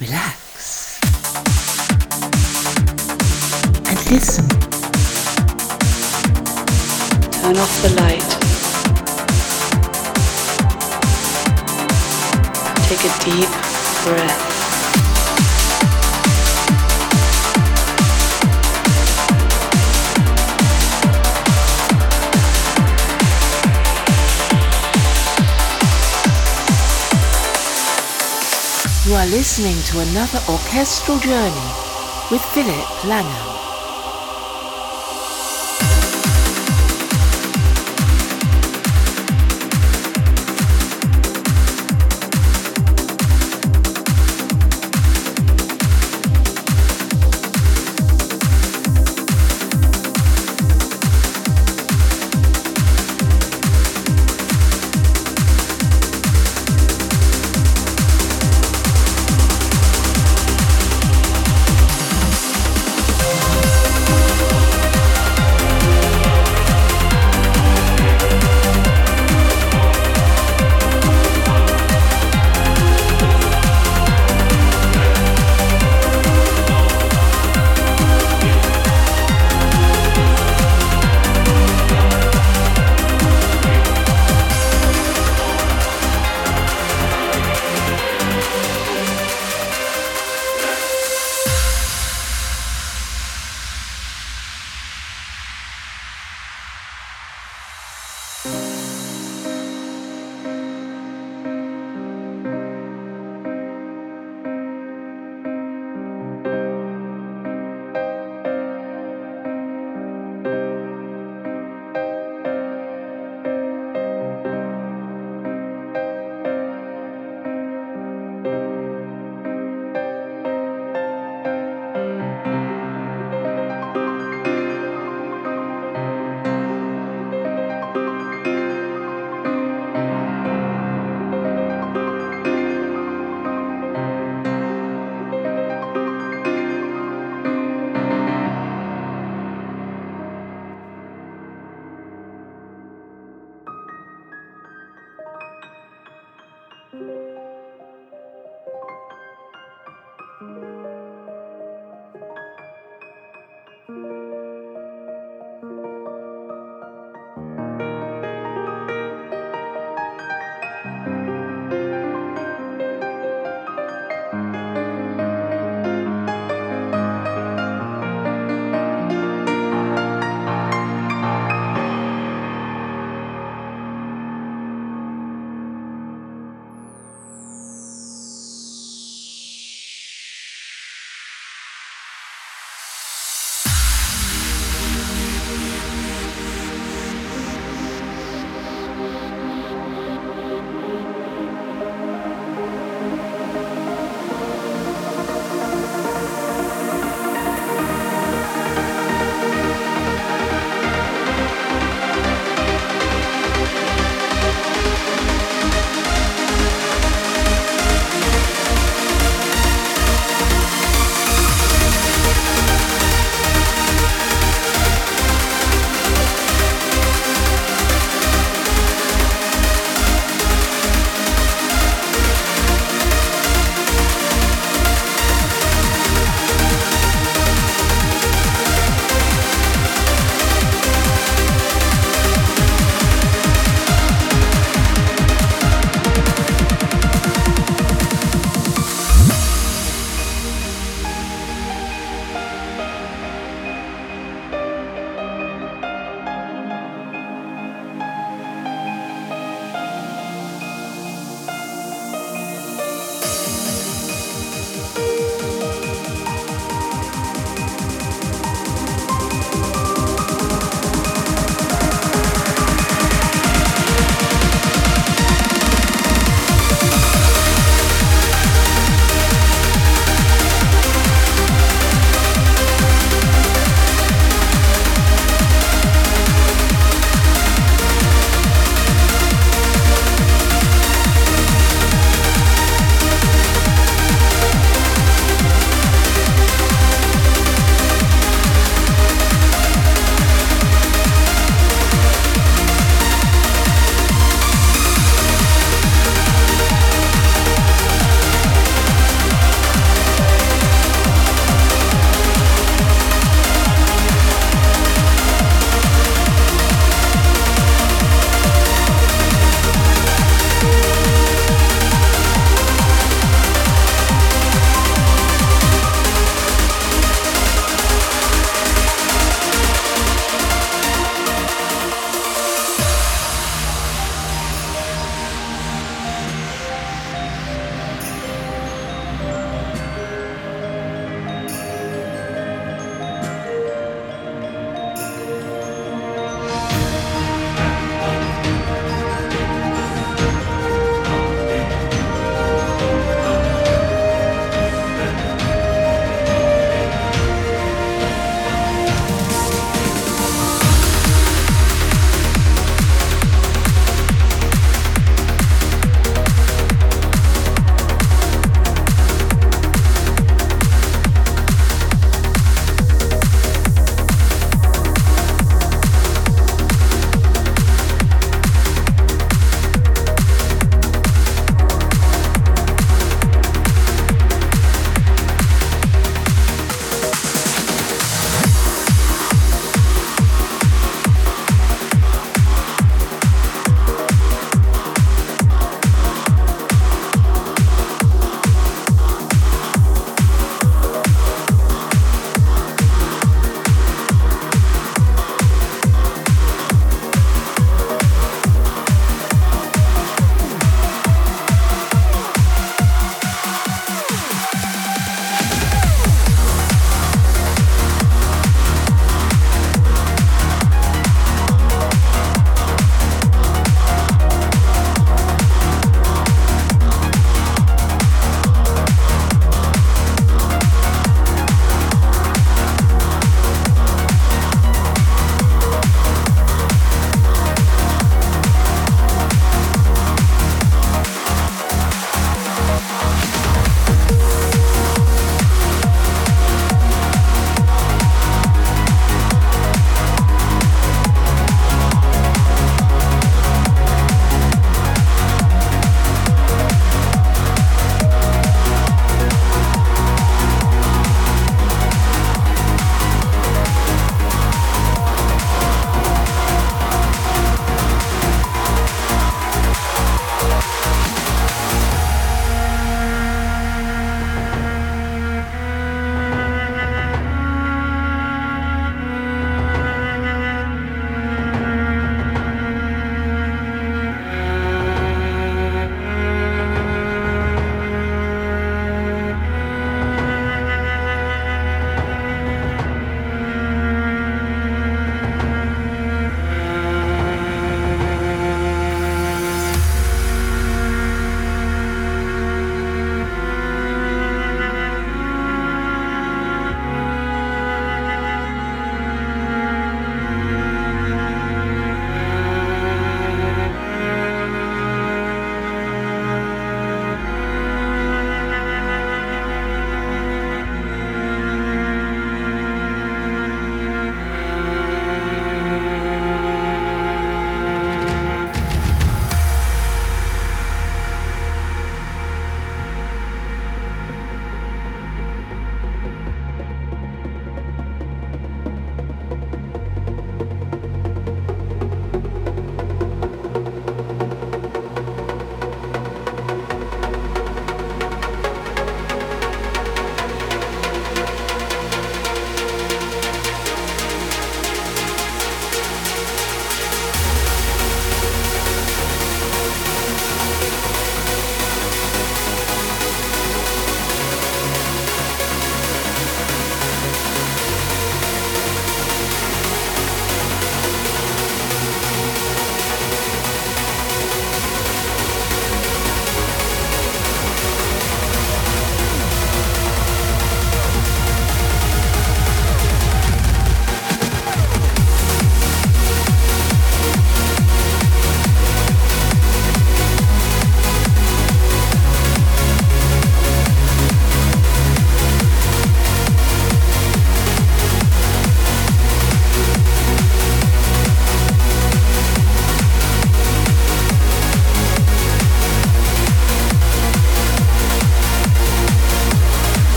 relax, and listen. Turn off the light. Take a deep breath. You are listening to another orchestral journey with Philip Langham.